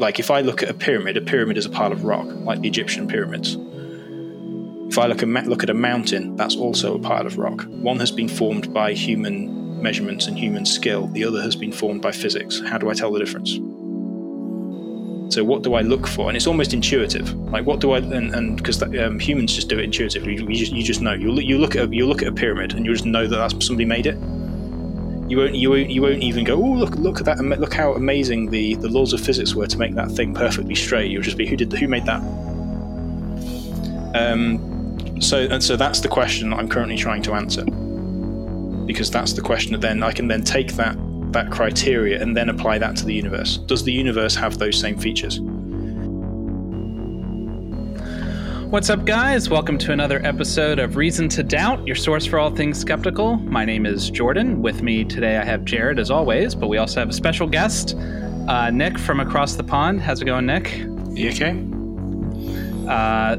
like if I look at a pyramid, a pyramid is a pile of rock, like the Egyptian pyramids. If I look, a, look at a mountain, that's also a pile of rock. One has been formed by human measurements and human skill, the other has been formed by physics. How do I tell the difference? So what do I look for? And it's almost intuitive. Like what do I and because um, humans just do it intuitively. You just you just know. You look you look at a, you look at a pyramid and you just know that that's somebody made it. You won't you won't you won't even go. Oh look look at that look how amazing the the laws of physics were to make that thing perfectly straight. You'll just be who did who made that. Um, so and so that's the question that I'm currently trying to answer because that's the question that then I can then take that that criteria and then apply that to the universe. Does the universe have those same features? What's up, guys? Welcome to another episode of Reason to Doubt, your source for all things skeptical. My name is Jordan. With me today, I have Jared, as always, but we also have a special guest, uh, Nick from across the pond. How's it going, Nick? You okay? Uh,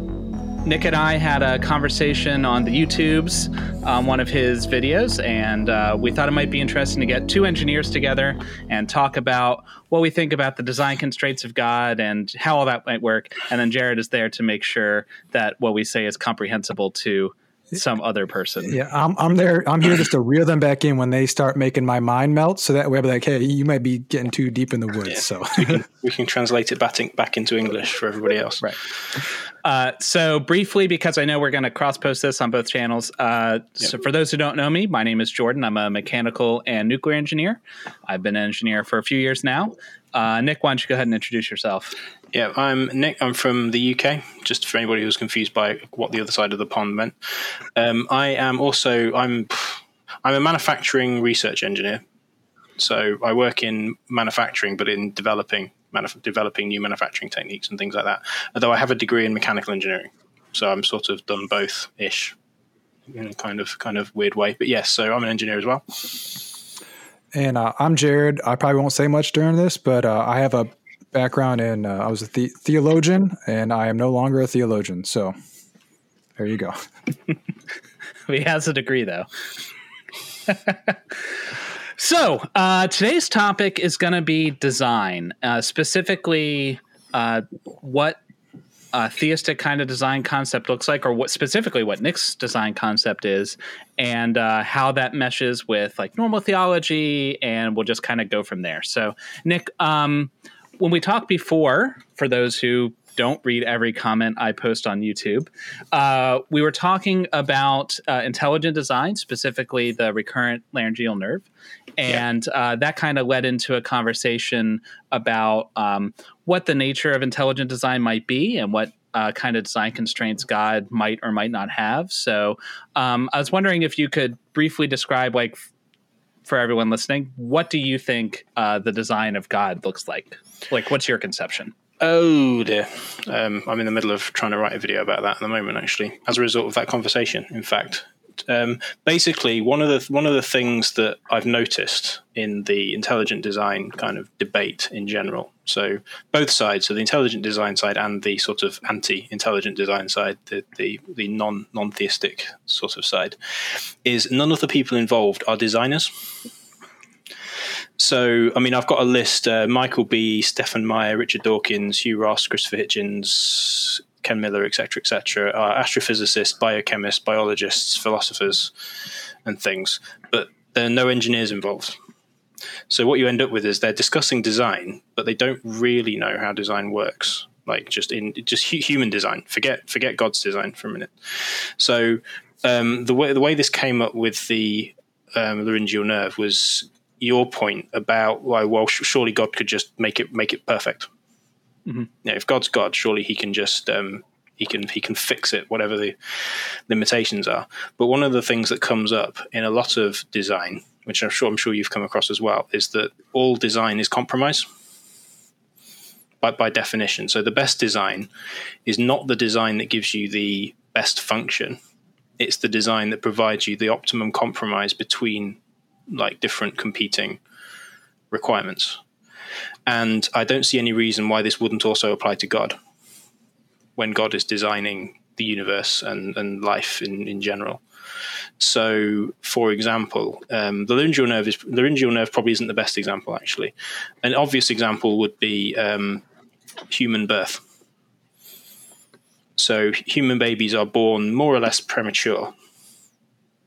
Nick and I had a conversation on the YouTubes on one of his videos, and uh, we thought it might be interesting to get two engineers together and talk about what we think about the design constraints of God and how all that might work. And then Jared is there to make sure that what we say is comprehensible to some other person. Yeah, I'm, I'm there. I'm here just to reel them back in when they start making my mind melt. So that way, I'll be like, hey, you might be getting too deep in the woods. Yeah. So we can, we can translate it back, in, back into English for everybody else. Right. Uh, so briefly, because I know we're going to cross post this on both channels. Uh, yep. So for those who don't know me, my name is Jordan. I'm a mechanical and nuclear engineer. I've been an engineer for a few years now. Uh, Nick, why don't you go ahead and introduce yourself? Yeah, I'm Nick. I'm from the UK. Just for anybody who's confused by what the other side of the pond meant, um, I am also I'm I'm a manufacturing research engineer. So I work in manufacturing, but in developing manuf- developing new manufacturing techniques and things like that. Although I have a degree in mechanical engineering, so I'm sort of done both ish in a kind of kind of weird way. But yes, so I'm an engineer as well. And uh, I'm Jared. I probably won't say much during this, but uh, I have a background in, uh, I was a the- theologian, and I am no longer a theologian. So there you go. he has a degree, though. so uh, today's topic is going to be design, uh, specifically uh, what uh, theistic kind of design concept looks like, or what specifically what Nick's design concept is, and uh, how that meshes with like normal theology, and we'll just kind of go from there. So, Nick, um, when we talked before, for those who don't read every comment I post on YouTube. Uh, we were talking about uh, intelligent design, specifically the recurrent laryngeal nerve. And yeah. uh, that kind of led into a conversation about um, what the nature of intelligent design might be and what uh, kind of design constraints God might or might not have. So um, I was wondering if you could briefly describe, like, for everyone listening, what do you think uh, the design of God looks like? Like, what's your conception? Oh dear. Um, I'm in the middle of trying to write a video about that at the moment, actually, as a result of that conversation, in fact. Um, basically, one of the one of the things that I've noticed in the intelligent design kind of debate in general, so both sides, so the intelligent design side and the sort of anti-intelligent design side, the the, the non non theistic sort of side, is none of the people involved are designers. So, I mean, I've got a list: uh, Michael Behe, Stephen Meyer, Richard Dawkins, Hugh Ross, Christopher Hitchens, Ken Miller, etc., etc. Are astrophysicists, biochemists, biologists, philosophers, and things. But there are no engineers involved. So what you end up with is they're discussing design, but they don't really know how design works. Like just in just human design. Forget forget God's design for a minute. So um, the way the way this came up with the um, laryngeal nerve was your point about why well surely God could just make it make it perfect. Mm-hmm. Yeah, if God's God, surely He can just um, he can he can fix it, whatever the limitations are. But one of the things that comes up in a lot of design, which I'm sure I'm sure you've come across as well, is that all design is compromise. By, by definition. So the best design is not the design that gives you the best function. It's the design that provides you the optimum compromise between like different competing requirements. And I don't see any reason why this wouldn't also apply to God when God is designing the universe and, and life in, in general. So, for example, um, the laryngeal nerve is laryngeal nerve probably isn't the best example. Actually, an obvious example would be um, human birth. So human babies are born more or less premature,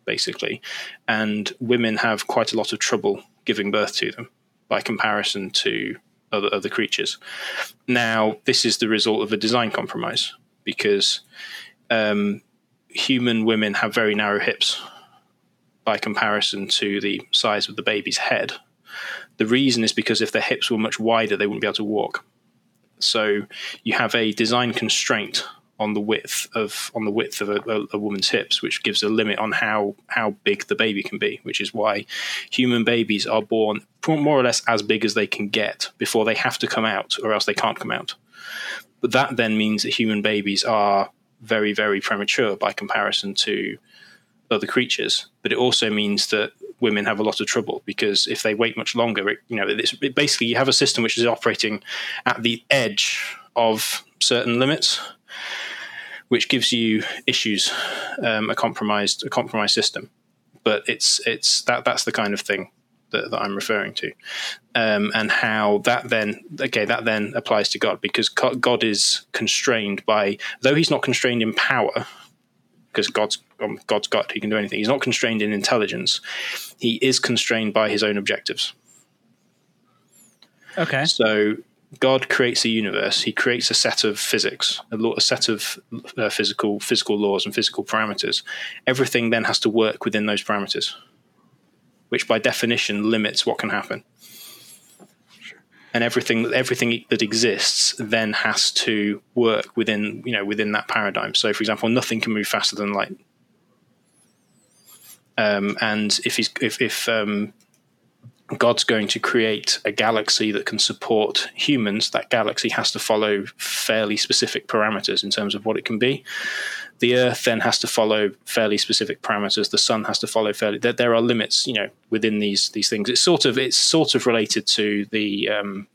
basically, and women have quite a lot of trouble giving birth to them by comparison to other, other creatures. Now, this is the result of a design compromise because um, human women have very narrow hips by comparison to the size of the baby's head. The reason is because if their hips were much wider, they wouldn't be able to walk. So you have a design constraint on the width of on the width of a, a, a, woman's hips, which gives a limit on how how big the baby can be. Which is why human babies are born more or less as big as they can get before they have to come out, or else they can't come out. But that then means that human babies are very very premature by comparison to other creatures. But it also means that women have a lot of trouble because if they wait much longer, it, you know, it basically you have a system which is operating at the edge of certain limits which gives you issues, um, a compromised a compromised system. But it's it's that that's the kind of thing that, that I'm referring to, um, and how that then okay that then applies to God because God is constrained by though He's not constrained in power because God's um, God's God He can do anything. He's not constrained in intelligence. He is constrained by His own objectives. Okay. So God creates a universe. He creates a set of physics, a, a set of uh, physical physical laws and physical parameters. Everything then has to work within those parameters, which by definition limits what can happen. And everything everything that exists then has to work within you know within that paradigm. So, for example, nothing can move faster than light. Um, and if he's if if um, God's going to create a galaxy that can support humans, that galaxy has to follow fairly specific parameters in terms of what it can be. The Earth then has to follow fairly specific parameters. The Sun has to follow fairly. There, there are limits, you know, within these these things. It's sort of it's sort of related to the um,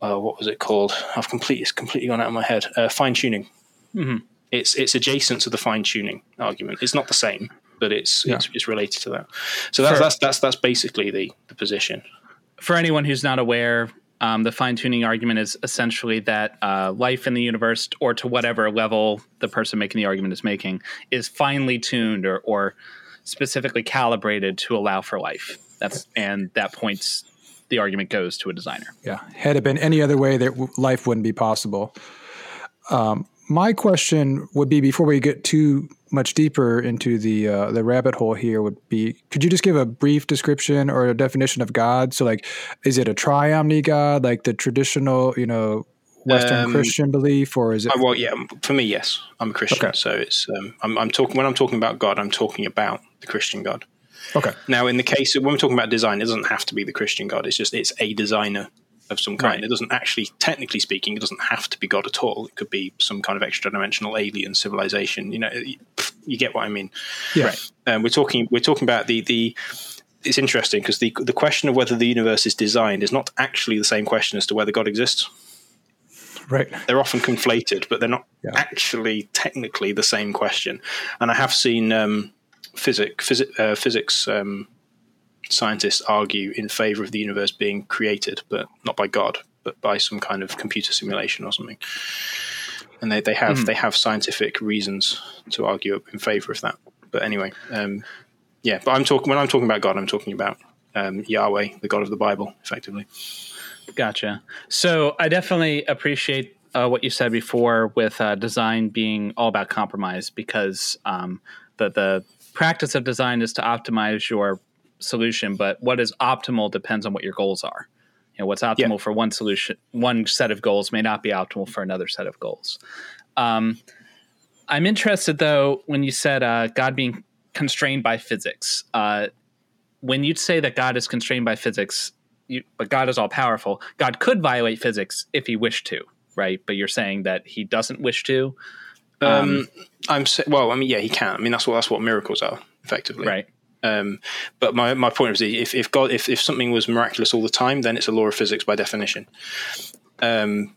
uh, what was it called? I've completely it's completely gone out of my head. Uh, fine tuning. Mm-hmm. It's it's adjacent to the fine tuning argument. It's not the same, but it's, yeah. it's, it's related to that. So that's For, that's that's that's basically the the position. For anyone who's not aware, um, the fine tuning argument is essentially that uh, life in the universe, or to whatever level the person making the argument is making, is finely tuned or, or specifically calibrated to allow for life. That's and that points the argument goes to a designer. Yeah, had it been any other way, that life wouldn't be possible. Um, my question would be before we get too much deeper into the uh, the rabbit hole here would be could you just give a brief description or a definition of God? So like is it a triomni God like the traditional, you know, Western um, Christian belief or is it Well, yeah, for me yes. I'm a Christian. Okay. So it's um, I'm, I'm talking when I'm talking about God, I'm talking about the Christian God. Okay. Now in the case of when we're talking about design, it doesn't have to be the Christian God. It's just it's a designer of some kind. Right. It doesn't actually, technically speaking, it doesn't have to be God at all. It could be some kind of extra dimensional alien civilization. You know, you, you get what I mean. Yeah. Right. Um, we're talking we're talking about the the. It's interesting because the the question of whether the universe is designed is not actually the same question as to whether God exists. Right. They're often conflated, but they're not yeah. actually technically the same question. And I have seen um, physic, phys- uh, physics um, scientists argue in favor of the universe being created, but not by God, but by some kind of computer simulation or something. And they, they have mm. they have scientific reasons to argue in favor of that. But anyway, um, yeah. But I'm talking when I'm talking about God, I'm talking about um, Yahweh, the God of the Bible, effectively. Gotcha. So I definitely appreciate uh, what you said before with uh, design being all about compromise because um, the the practice of design is to optimize your solution, but what is optimal depends on what your goals are. You know, what's optimal yeah. for one solution, one set of goals may not be optimal for another set of goals. Um, I'm interested though when you said uh, God being constrained by physics. Uh, when you say that God is constrained by physics, you, but God is all powerful, God could violate physics if he wished to, right? But you're saying that he doesn't wish to. Um, um, I'm well. I mean, yeah, he can. I mean, that's what that's what miracles are, effectively. Right. Um, but my, my point was if, if God if, if something was miraculous all the time, then it's a law of physics by definition. Um,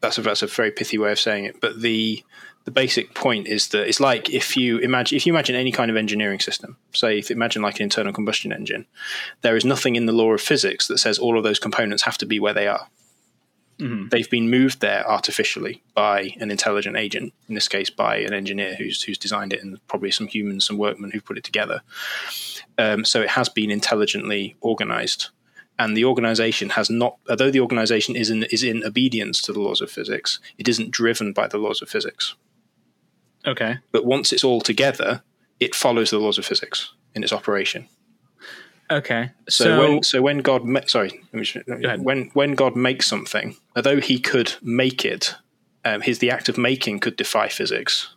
that's a that's a very pithy way of saying it. But the the basic point is that it's like if you imagine if you imagine any kind of engineering system, say if you imagine like an internal combustion engine, there is nothing in the law of physics that says all of those components have to be where they are. Mm-hmm. They've been moved there artificially by an intelligent agent, in this case by an engineer who's who's designed it, and probably some humans, some workmen who've put it together. Um, so it has been intelligently organized, and the organization has not. Although the organization is in is in obedience to the laws of physics, it isn't driven by the laws of physics. Okay. But once it's all together, it follows the laws of physics in its operation. Okay. So, So, when so when God ma- sorry let me just- ahead. when when God makes something, although He could make it, um, his the act of making could defy physics.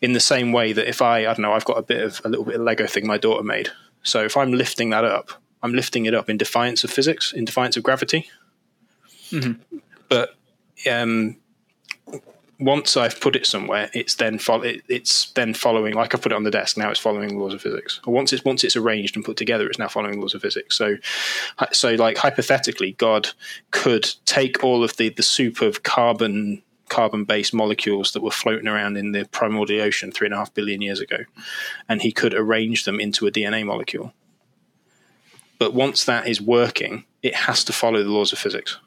In the same way that if I I don't know I've got a bit of a little bit of Lego thing my daughter made, so if I'm lifting that up, I'm lifting it up in defiance of physics, in defiance of gravity. But um, once I've put it somewhere, it's then fol- it, it's then following. Like I put it on the desk, now it's following laws of physics. Or once it's once it's arranged and put together, it's now following laws of physics. So, so like hypothetically, God could take all of the the soup of carbon carbon based molecules that were floating around in the primordial ocean three and a half billion years ago, and he could arrange them into a DNA molecule. But once that is working, it has to follow the laws of physics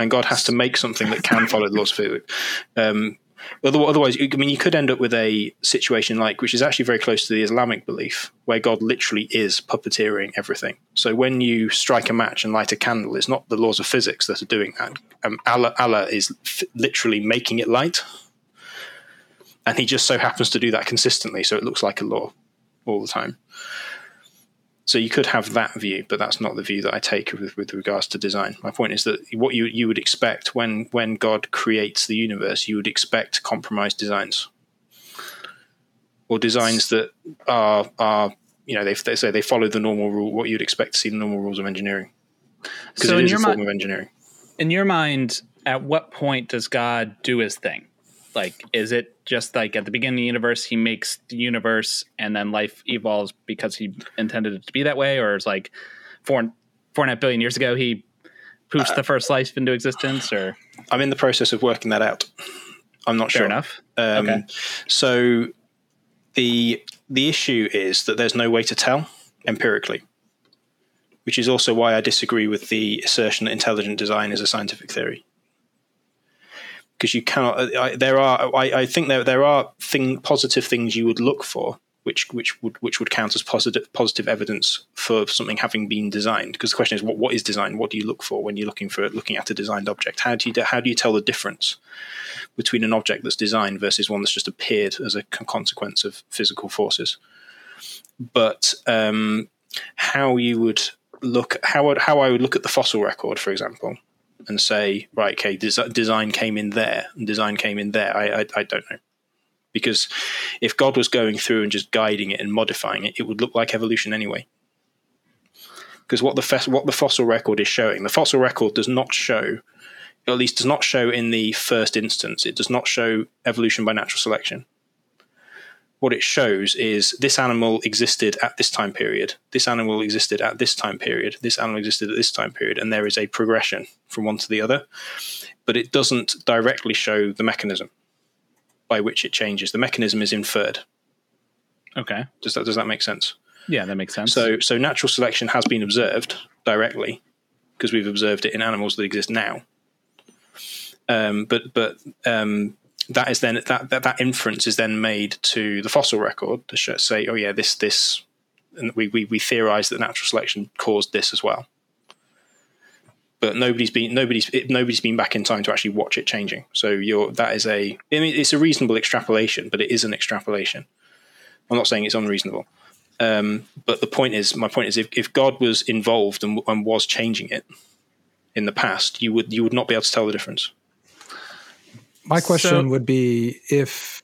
and God has to make something that can follow the laws of physics. Um, otherwise, I mean, you could end up with a situation like, which is actually very close to the Islamic belief, where God literally is puppeteering everything. So when you strike a match and light a candle, it's not the laws of physics that are doing that. Um, Allah, Allah is f- literally making it light, and He just so happens to do that consistently, so it looks like a law all the time. So you could have that view, but that's not the view that I take with, with regards to design. My point is that what you you would expect when when God creates the universe, you would expect compromised designs, or designs that are are you know they, they say they follow the normal rule, what you'd expect to see the normal rules of engineering, because So it in is a form mi- of engineering. in your mind, at what point does God do his thing? Like, is it just like at the beginning of the universe, he makes the universe and then life evolves because he intended it to be that way? Or is like four, four and a half billion years ago, he poofs the first life into existence? Or I'm in the process of working that out. I'm not fair sure. enough. Um, Okay. So the the issue is that there's no way to tell empirically, which is also why I disagree with the assertion that intelligent design is a scientific theory. Because you cannot, I, there are, I, I think there there are thing positive things you would look for, which which would which would count as positive positive evidence for something having been designed. Because the question is, what what is design? What do you look for when you're looking for looking at a designed object? How do you how do you tell the difference? between an object that's designed versus one that's just appeared as a consequence of physical forces. But um, how you would look, how would, how I would look at the fossil record, for example, and say, right, okay, des- design came in there, and design came in there. I, I, I don't know. Because if God was going through and just guiding it and modifying it, it would look like evolution anyway. Because what the what the fossil record is showing, the fossil record does not show at least does not show in the first instance. It does not show evolution by natural selection. What it shows is this animal existed at this time period, this animal existed at this time period, this animal existed at this time period, and there is a progression from one to the other. But it doesn't directly show the mechanism by which it changes. The mechanism is inferred. Okay. Does that does that make sense? Yeah, that makes sense. So so natural selection has been observed directly because we've observed it in animals that exist now. Um, but but um, that is then that, that that inference is then made to the fossil record to say, oh yeah, this this, and we, we we theorize that natural selection caused this as well. But nobody's been nobody's nobody's been back in time to actually watch it changing. So you're that is a I mean it's a reasonable extrapolation, but it is an extrapolation. I'm not saying it's unreasonable. Um, but the point is, my point is, if, if God was involved and, and was changing it in the past, you would you would not be able to tell the difference. My question So- would be if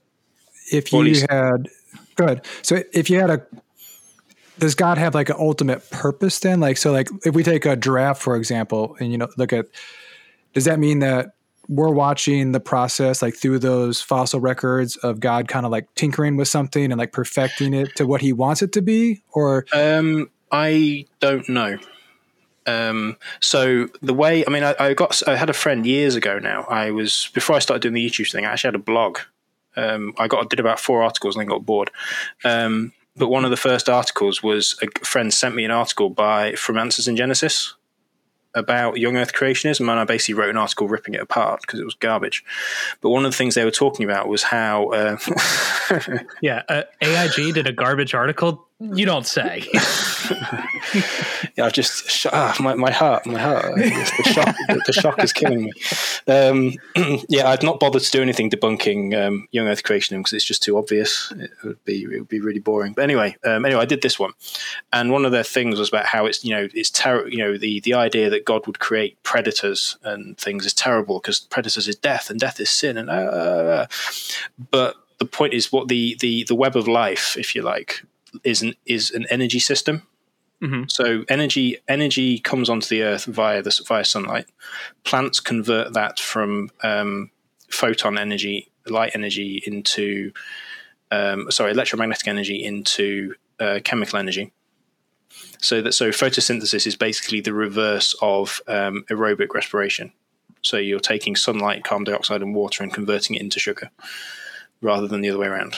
if you least- had good. So if you had a does God have like an ultimate purpose then? Like so like if we take a giraffe for example and you know look at does that mean that we're watching the process like through those fossil records of God kind of like tinkering with something and like perfecting it to what he wants it to be or Um, I don't know. Um, so the way I mean, I, I got I had a friend years ago. Now I was before I started doing the YouTube thing. I actually had a blog. Um, I got did about four articles and then got bored. Um, but one of the first articles was a friend sent me an article by from Answers in Genesis, about young Earth creationism, and I basically wrote an article ripping it apart because it was garbage. But one of the things they were talking about was how, uh, yeah, uh, AIG did a garbage article. You don't say. yeah, I've just ah, my, my heart, my heart. The shock, the, the, shock is killing me. Um, yeah, I've not bothered to do anything debunking um, young Earth creationism because it's just too obvious. It would be it would be really boring. But anyway, um, anyway, I did this one, and one of their things was about how it's you know it's terrible. You know the the idea that God would create predators and things is terrible because predators is death and death is sin and uh, but the point is what the the the web of life, if you like, is an is an energy system. Mm-hmm. So energy energy comes onto the earth via the via sunlight. Plants convert that from um, photon energy, light energy, into um, sorry electromagnetic energy into uh, chemical energy. So that so photosynthesis is basically the reverse of um, aerobic respiration. So you're taking sunlight, carbon dioxide, and water and converting it into sugar, rather than the other way around.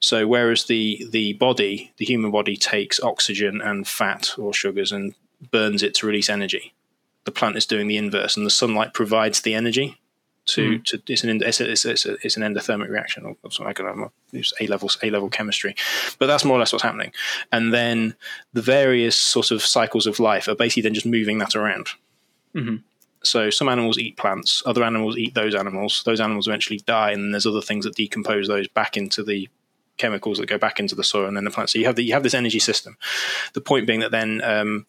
So whereas the the body, the human body, takes oxygen and fat or sugars and burns it to release energy, the plant is doing the inverse, and the sunlight provides the energy. To, mm. to it's an it's, a, it's, a, it's, an endothermic reaction or, or something. I don't know. It's A level A level chemistry, but that's more or less what's happening. And then the various sort of cycles of life are basically then just moving that around. Mm-hmm. So some animals eat plants, other animals eat those animals. Those animals eventually die, and there's other things that decompose those back into the chemicals that go back into the soil and then the plant. So you have the, you have this energy system. The point being that then um,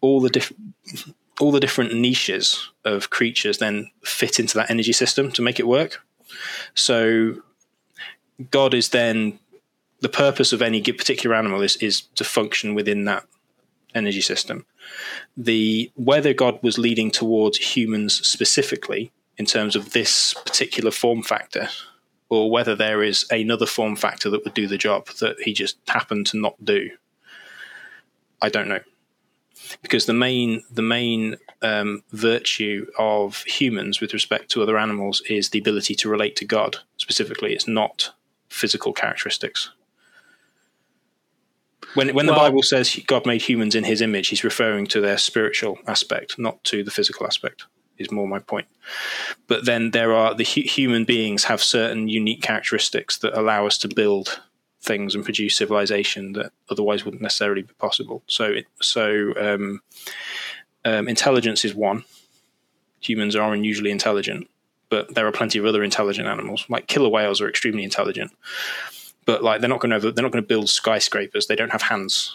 all the different all the different niches of creatures then fit into that energy system to make it work. So God is then the purpose of any particular animal is is to function within that energy system. The whether God was leading towards humans specifically in terms of this particular form factor or whether there is another form factor that would do the job that he just happened to not do. I don't know, because the main the main um, virtue of humans with respect to other animals is the ability to relate to God. Specifically, it's not physical characteristics. When when well, the Bible says God made humans in His image, He's referring to their spiritual aspect, not to the physical aspect is more my point. But then there are the hu- human beings have certain unique characteristics that allow us to build things and produce civilization that otherwise wouldn't necessarily be possible. So, it, so um, um, intelligence is one. Humans are unusually intelligent, but there are plenty of other intelligent animals. Like killer whales are extremely intelligent, but like they're not going to they're not going to build skyscrapers. They don't have hands.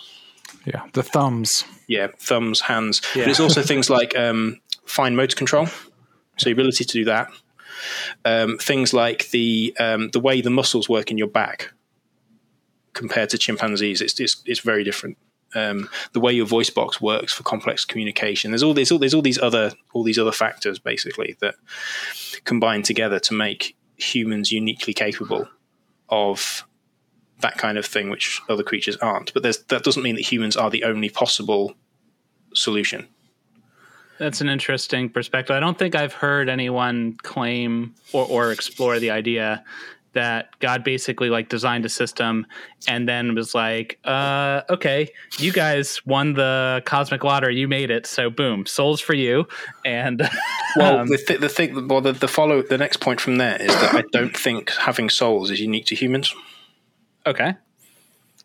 Yeah, the thumbs. Yeah, thumbs, hands. Yeah. But it's also things like um, fine motor control, so the ability to do that. Um, things like the um, the way the muscles work in your back compared to chimpanzees, it's it's, it's very different. Um, the way your voice box works for complex communication. There's all there's all there's all these other all these other factors basically that combine together to make humans uniquely capable of that kind of thing, which other creatures aren't. But that doesn't mean that humans are the only possible solution. That's an interesting perspective. I don't think I've heard anyone claim or, or explore the idea that God basically like designed a system and then was like, uh, okay, you guys won the cosmic lottery, you made it, so boom, souls for you. And well, um, the, th- the thing, well, the, the follow, the next point from there is that I don't think having souls is unique to humans. Okay.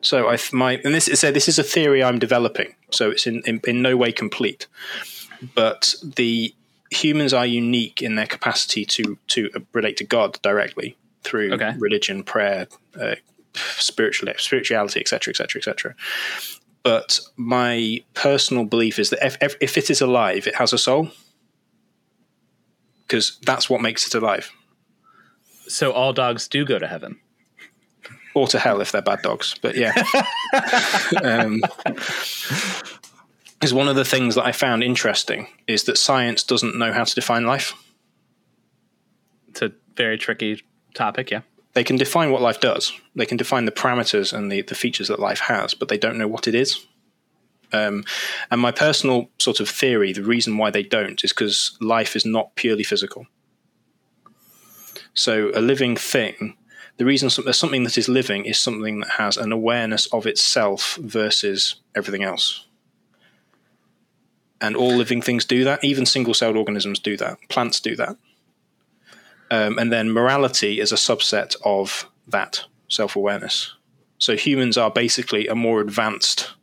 So I my and this is so this is a theory I'm developing, so it's in, in, in no way complete but the humans are unique in their capacity to to relate to God directly through okay. religion, prayer, uh, spiritual spirituality, etc., etc., etc. But my personal belief is that if, if it is alive, it has a soul, because that's what makes it alive. So all dogs do go to heaven, or to hell if they're bad dogs. But yeah. um, is one of the things that I found interesting is that science doesn't know how to define life. It's a very tricky topic, yeah. They can define what life does. They can define the parameters and the, the features that life has, but they don't know what it is. Um, and my personal sort of theory, the reason why they don't, is because life is not purely physical. So a living thing, the reason something that is living is something that has an awareness of itself versus everything else and all living things do that. Even single-celled organisms do that. Plants do that. Um, and then morality is a subset of that self-awareness. So humans are basically a more advanced,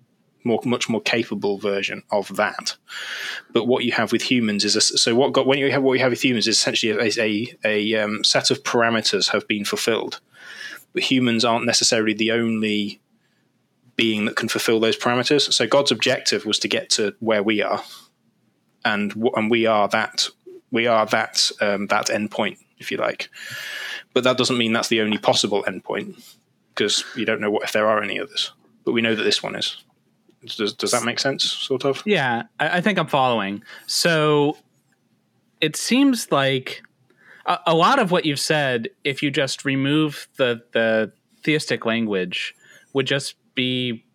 more much more capable version of that. But what you have with humans is a, so what got when you have what you have with humans is essentially a a, a um, set of parameters have been fulfilled. But humans aren't necessarily the only being that can fulfill those parameters. So God's objective was to get to where we are, and and we are that we are that um, that endpoint, if you like. But that doesn't mean that's the only possible endpoint because you don't know what if there are any others. But we know that this one is. Does does that make sense? Sort of. Yeah, I, I think I'm following. So it seems like a, a lot of what you've said, if you just remove the the theistic language, would just be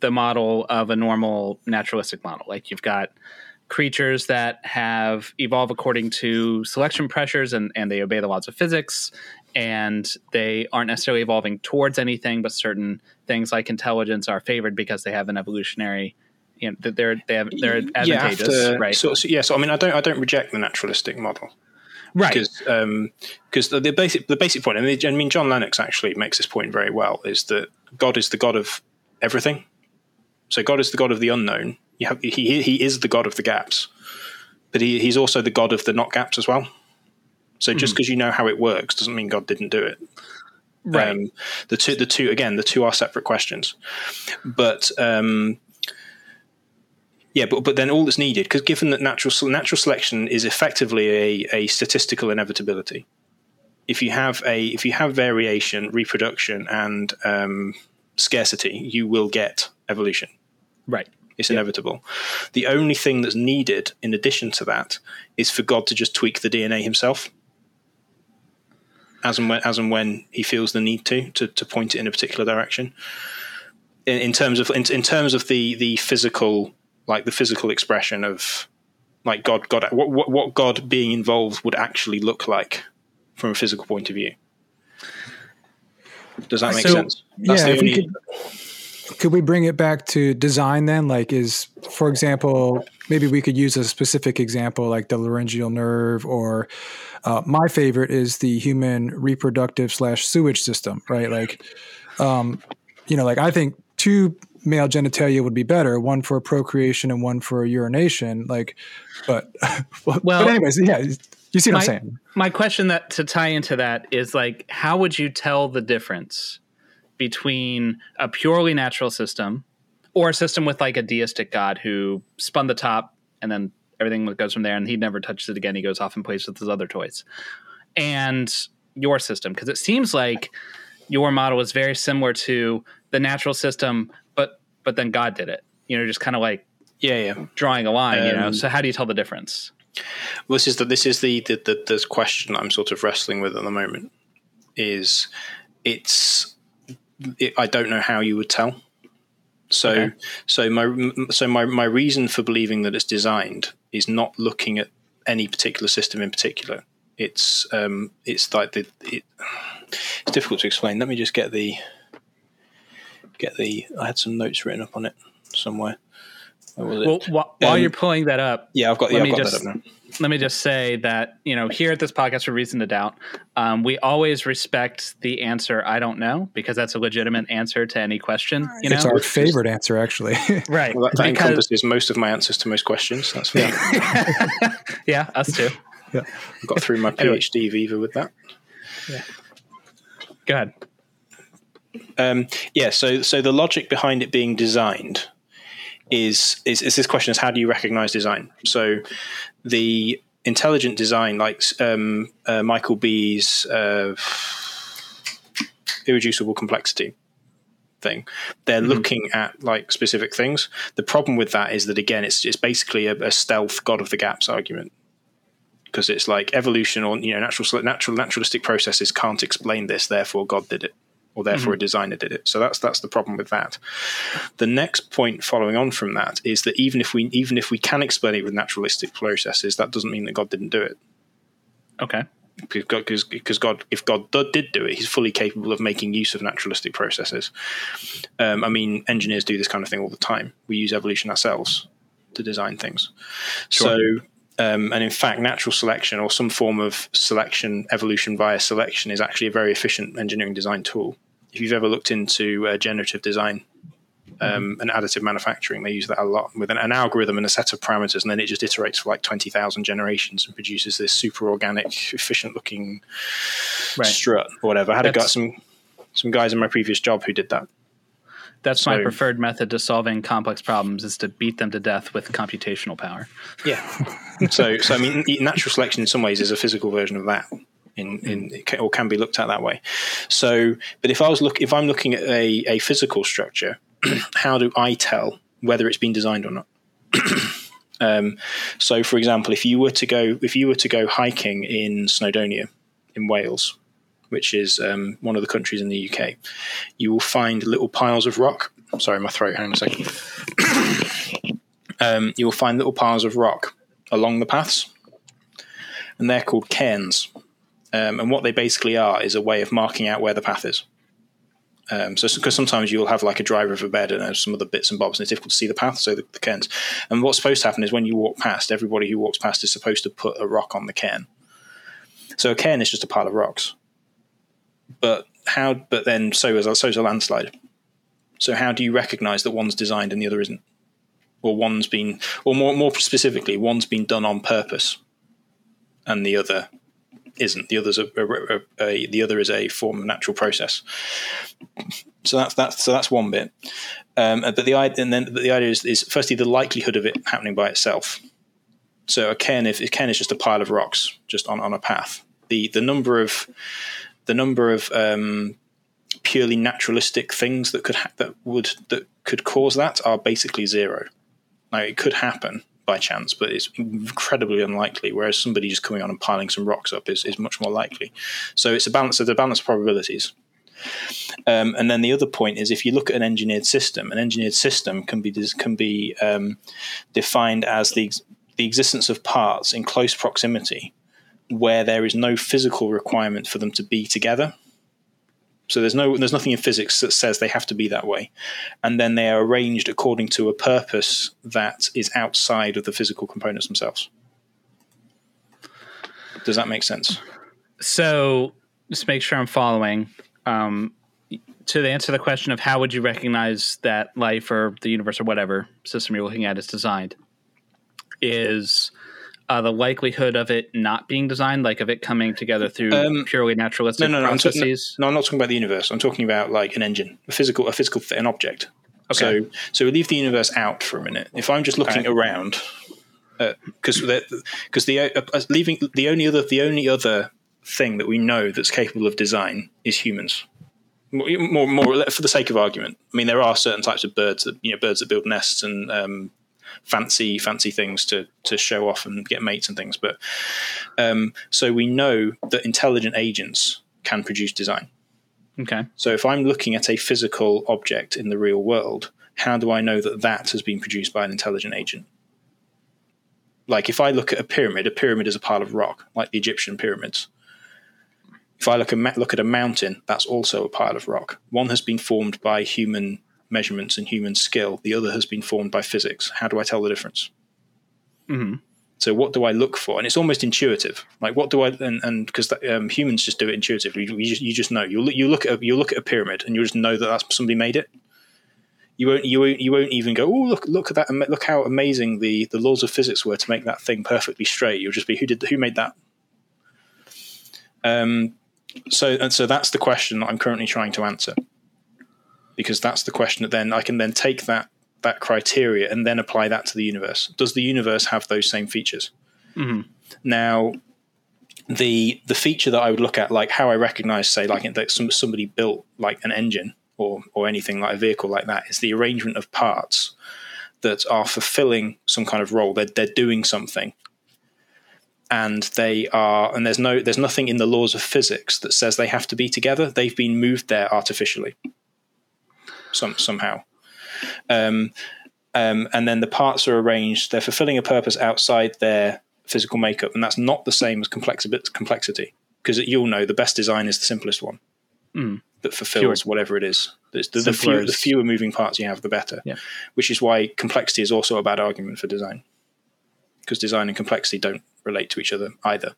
the model of a normal naturalistic model. Like you've got creatures that have evolved according to selection pressures and, and they obey the laws of physics and they aren't necessarily evolving towards anything, but certain things like intelligence are favored because they have an evolutionary you know, they're they have they're advantageous, yeah, right? So, so, yeah, so I mean, I don't I don't reject the naturalistic model, right? Because um, because the, the, basic the basic point, mean, I mean, John Lennox actually makes this point very well, is that God is the God of everything. So God is the God of the unknown. You have, he he is the God of the gaps, but he, he's also the God of the not gaps as well. So just because mm. you know how it works doesn't mean God didn't do it. Right. Um, the two, the two, again, the two are separate questions. But um, yeah, but but then all that's needed, because given that natural natural selection is effectively a, a statistical inevitability. If you have a if you have variation, reproduction, and um, scarcity, you will get evolution. Right. It's inevitable. The only thing that's needed in addition to that is for God to just tweak the DNA himself as and when as and when he feels the need to to, to point it in a particular direction. In, in terms of in, in, terms of the the physical like the physical expression of like God God what, what what God being involved would actually look like from a physical point of view. Does that make so, sense? That's yeah, only, could, could we bring it back to design then? Like, is for example, maybe we could use a specific example like the laryngeal nerve or uh, my favorite is the human reproductive slash sewage system, right? Like, um, you know, like I think two male genitalia would be better, one for procreation and one for urination. Like, but well, but anyways, yeah, you see what my, I'm saying. My question that to tie into that is like, how would you tell the difference between a purely natural system or a system with like a deistic god who spun the top and then everything goes from there and he never touches it again he goes off and plays with his other toys and your system because it seems like your model is very similar to the natural system but then god did it you know just kind of like yeah yeah drawing a line um, you know um, so how do you tell the difference well this is the this is the the, the the question i'm sort of wrestling with at the moment is it's it, i don't know how you would tell so, okay. so my so my my reason for believing that it's designed is not looking at any particular system in particular. It's um, it's like the it, it's difficult to explain. Let me just get the get the. I had some notes written up on it somewhere. Well, while um, you're pulling that up, yeah, I've got, yeah, I've got just, that up now. let me just say that you know here at this podcast for reason to doubt um, we always respect the answer i don't know because that's a legitimate answer to any question you know? It's our favorite answer actually. Right well, that, that because, encompasses most of my answers to most questions that's fair. Yeah, yeah us too. Yeah. I got through my phd anyway. viva with that. Yeah go ahead um, yeah so so the logic behind it being designed is, is is this question is how do you recognize design so the intelligent design, like um, uh, Michael Behe's uh, irreducible complexity thing, they're mm-hmm. looking at like specific things. The problem with that is that again, it's it's basically a, a stealth God of the gaps argument because it's like evolution or you know natural natural naturalistic processes can't explain this, therefore God did it or therefore mm-hmm. a designer did it. So that's that's the problem with that. The next point following on from that is that even if we even if we can explain it with naturalistic processes, that doesn't mean that God didn't do it. Okay. Because because God, if God did do it, He's fully capable of making use of naturalistic processes. Um, I mean, engineers do this kind of thing all the time. We use evolution ourselves to design things. Sure. So, um, and in fact, natural selection or some form of selection, evolution via selection, is actually a very efficient engineering design tool. If you've ever looked into uh, generative design um, and additive manufacturing, they use that a lot with an, an, algorithm and a set of parameters, and then it just iterates for like twenty thousand generations and produces this super organic, efficient-looking Right. strut or whatever. I had a guy, some some guys in my previous job who did that. That's my preferred method to solving complex problems is to beat them to death with computational power. Yeah. so, so I mean, natural selection in some ways is a physical version of that. In, in or can be looked at that way. So, but if I was look, if I'm looking at a, a physical structure, how do I tell whether it's been designed or not? um, so, for example, if you were to go, if you were to go hiking in Snowdonia, in Wales, which is um, one of the countries in the UK, you will find little piles of rock. Sorry, my throat. Hang on a second. um, you will find little piles of rock along the paths, and they're called cairns. Um, and what they basically are is a way of marking out where the path is. Um, so, because sometimes you'll have like a dry river bed and there's some other bits and bobs, and it's difficult to see the path. So the, the cairns. And what's supposed to happen is when you walk past, everybody who walks past is supposed to put a rock on the cairn. So a cairn is just a pile of rocks. But how? But then so is a, so is a landslide. So how do you recognise that one's designed and the other isn't, or one's been, or more more specifically, one's been done on purpose, and the other isn't. The other's a, a, a, a the other is a form of natural process. So that's that's so that's one bit. Um, but the idea and then the idea is, is firstly the likelihood of it happening by itself. So a cairn, if a cairn is just a pile of rocks just on, on a path, the the number of the number of um, purely naturalistic things that could ha- that would that could cause that are basically zero. Now it could happen by chance, but it's incredibly unlikely. Whereas somebody just coming on and piling some rocks up is, is much more likely. So it's a balance of the balance of probabilities. Um, and then the other point is if you look at an engineered system, an engineered system can be can be um, defined as the the existence of parts in close proximity where there is no physical requirement for them to be together. So there's no there's nothing in physics that says they have to be that way, and then they are arranged according to a purpose that is outside of the physical components themselves. Does that make sense? So, just make sure I'm following. Um, to answer the question of how would you recognize that life or the universe or whatever system you're looking at is designed, is uh, the likelihood of it not being designed, like of it coming together through Um, purely naturalistic no, no, no, I'm talking- processes? No, I'm not talking about the universe. I'm talking about like an engine, a physical, a physical, an object. Okay. So, so we leave the universe out for a minute. If I'm just looking around, because because the uh, uh, leaving the only other the only other thing that we know that's capable of design is humans. More, more, more for the sake of argument. I mean, there are certain types of birds that you know, birds that build nests and um, fancy, fancy things to to show off and get mates and things. But um, so we know that intelligent agents can produce design. Okay. So if I'm looking at a physical object in the real world, how do I know that that has been produced by an intelligent agent? Like if I look at a pyramid, a pyramid is a pile of rock, like the Egyptian pyramids. If I look, a, look at a mountain, that's also a pile of rock. One has been formed by human measurements and human skill. The other has been formed by physics. How do I tell the difference? Mhm. So what do I look for? And it's almost intuitive. Like what do I and and because um, humans just do it intuitively. You just, you just know. You look you look at a, you look at a pyramid and you just know that that's somebody made it. You won't you won't you won't even go. Oh look look at that! Look how amazing the the laws of physics were to make that thing perfectly straight. You'll just be who did who made that. Um, so and so that's the question that I'm currently trying to answer, because that's the question that then I can then take that that criteria and then apply that to the universe. Does the universe have those same features? Mhm. Now, the the feature that I would look at, like how I recognize, say, like that some, somebody built like an engine or or anything like a vehicle like that, is the arrangement of parts that are fulfilling some kind of role. They're they're doing something, and they are, and there's no there's nothing in the laws of physics that says they have to be together. They've been moved there artificially, some somehow. Um, um, and then the parts are arranged. They're fulfilling a purpose outside their physical makeup, and that's not the same as complex complexity. Because you'll know the best design is the simplest one. Mm. that fulfills Fewer. whatever it is. The, the, the, fewer, the fewer moving parts you have, the better. Yeah. Which is why complexity is also a bad argument for design, because design and complexity don't relate to each other either.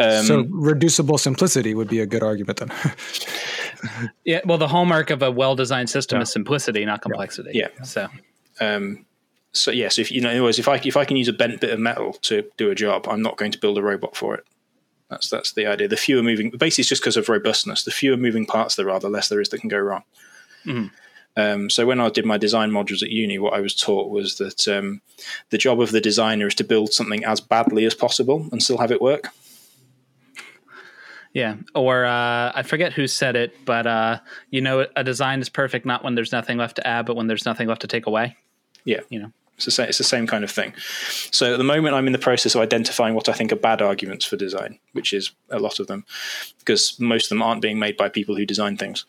Um, so reducible simplicity would be a good argument then. Yeah, well, the hallmark of a well-designed system Yeah. is simplicity, not complexity. Yeah. So Um, so yes, if you know, in other words, if I if I can use a bent bit of metal to do a job, I'm not going to build a robot for it. That's that's the idea. The fewer moving, basically, it's just because of robustness. The fewer moving parts there are, the less there is that can go wrong. Mhm. Um, so when I did my design modules at uni, what I was taught was that um, the job of the designer is to build something as badly as possible and still have it work. Yeah, or uh, I forget who said it, but uh, you know, a design is perfect not when there's nothing left to add, but when there's nothing left to take away. Yeah. You know. It's the, same, it's the same kind of thing. So at the moment, I'm in the process of identifying what I think are bad arguments for design, which is a lot of them, because most of them aren't being made by people who design things.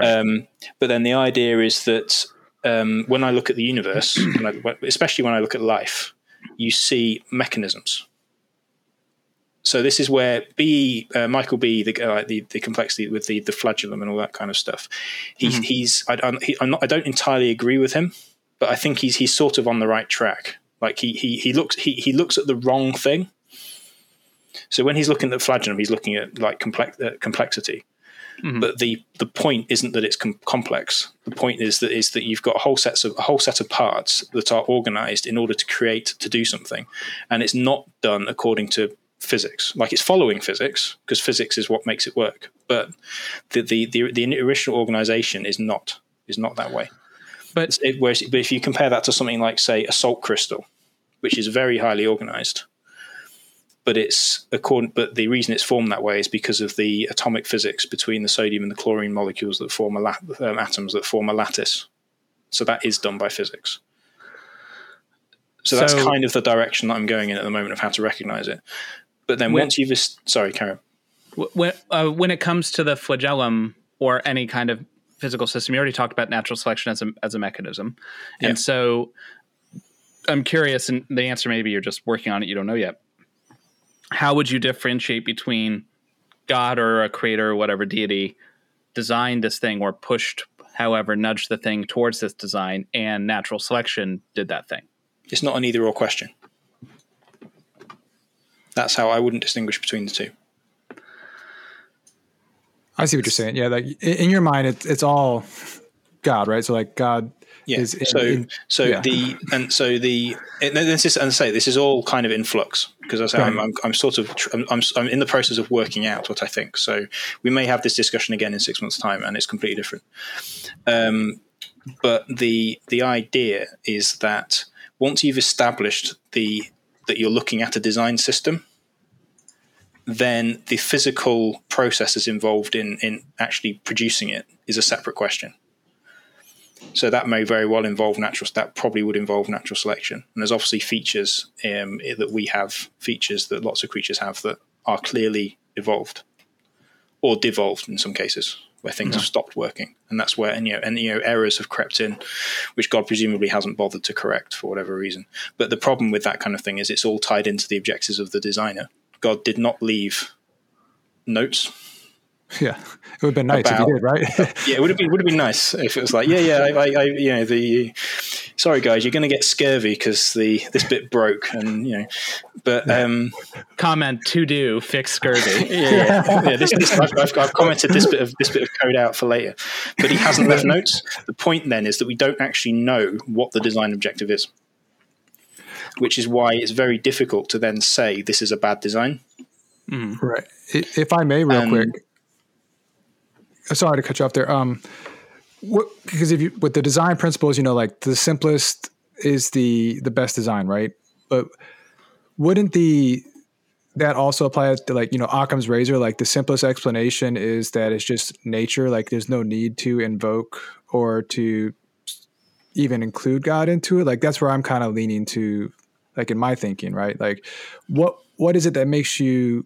Um, but then the idea is that um, when I look at the universe, when I, especially when I look at life, you see mechanisms. So this is where B, uh, Michael B, the, uh, the the complexity with the the flagellum and all that kind of stuff. He, He's I, I'm, he, I'm not, I don't entirely agree with him, but I think he's he's sort of on the right track. Like he he he looks he he looks at the wrong thing. So when he's looking at the flagellum, he's looking at like complex uh, complexity. But the the point isn't that it's com- complex. The point is that is that you've got a whole sets of a whole set of parts that are organized in order to create to do something, and it's not done according to physics. Like it's following physics because physics is what makes it work. But the the the, the original organization is not is not that way. But It, whereas, but if you compare that to something like, say, a salt crystal, which is very highly organized, but it's according, but the reason it's formed that way is because of the atomic physics between the sodium and the chlorine molecules that form lat, um, atoms that form a lattice. So that is done by physics. So, that's So- kind of the direction that I'm going in at the moment of how to recognize it. But then When- once you've, sorry, Karen. When uh, when it comes to the flagellum or any kind of physical system, you already talked about natural selection as a as a mechanism, Yeah. and so I'm curious, and the answer maybe you're just working on it, you don't know yet. How would you differentiate between God or a creator or whatever deity designed this thing or pushed, however, nudged the thing towards this design, and natural selection did that thing? It's not an either or question. That's how I wouldn't distinguish between the two. I see what you're saying. Yeah, like in your mind, it's it's all God, right? So like God Yeah. is in- so in- so yeah. the and so the and this is and say this is all kind of in flux because I say I'm, I'm I'm sort of I'm, I'm I'm in the process of working out what I think. So we may have this discussion again in six months' time, and it's completely different. Um, but the the idea is that once you've established the that you're looking at a design system, then the physical processes involved in in actually producing it is a separate question. So that may very well involve natural. That probably would involve natural selection. And there's obviously features um, that we have, features that lots of creatures have that are clearly evolved or devolved in some cases, where things have stopped working, and that's where and you know and you know errors have crept in, which God presumably hasn't bothered to correct for whatever reason. But the problem with that kind of thing is it's all tied into the objectives of the designer. God did not leave notes yeah, it would have been nice if you did, right? yeah, it would have been would have been nice if it was like, yeah, yeah, I, I, I you know, the sorry guys, you're going to get scurvy because the this bit broke, and you know, but um, Comment to do fix scurvy. yeah, yeah, yeah this, this I've, I've, I've commented this bit of this bit of code out for later, but he hasn't left notes. The point then is that we don't actually know what the design objective is, which is why it's very difficult to then say this is a bad design. right. If I may, real Um, quick. Sorry to cut you off there. Um, what, because if you with the design principles, you know, like the simplest is the the best design, right? But wouldn't the that also apply to like you know Occam's razor? Like the simplest explanation is that it's just nature. Like there's no need to invoke or to even include God into it. Like that's where I'm kind of leaning to, like in my thinking, right? Like what what is it that makes you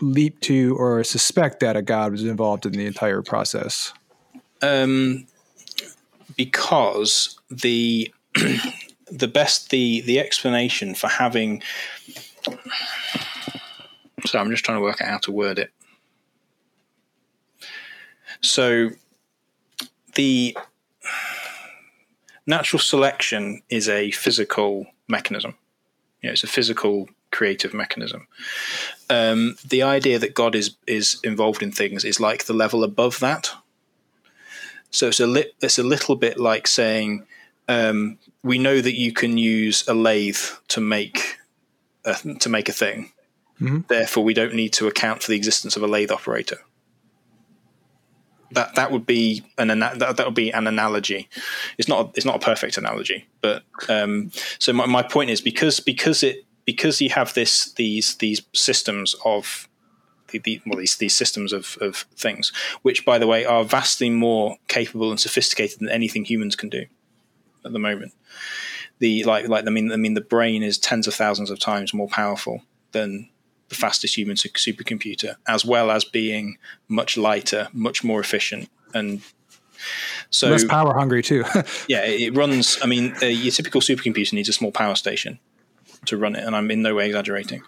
leap to or suspect that a God was involved in the entire process? um, because the the best the the explanation for having so I'm just trying to work out how to word it. So the natural selection is a physical mechanism. You know, it's a physical creative mechanism. Um, the idea that God is is involved in things is like the level above that. So it's a li- it's a little bit like saying um, we know that you can use a lathe to make a, to make a thing. Mm-hmm. Therefore, we don't need to account for the existence of a lathe operator. That that would be an that, that would be an analogy. It's not it's not a perfect analogy, but um, so my, my point is because because it because you have this these these systems of the, the, well, these these systems of, of things, which by the way are vastly more capable and sophisticated than anything humans can do at the moment. The like like I mean I mean the brain is tens of thousands of times more powerful than the fastest human supercomputer, as well as being much lighter, much more efficient, and so less power hungry too. yeah, it runs. I mean, uh, your typical supercomputer needs a small power station to run it, and I'm in no way exaggerating.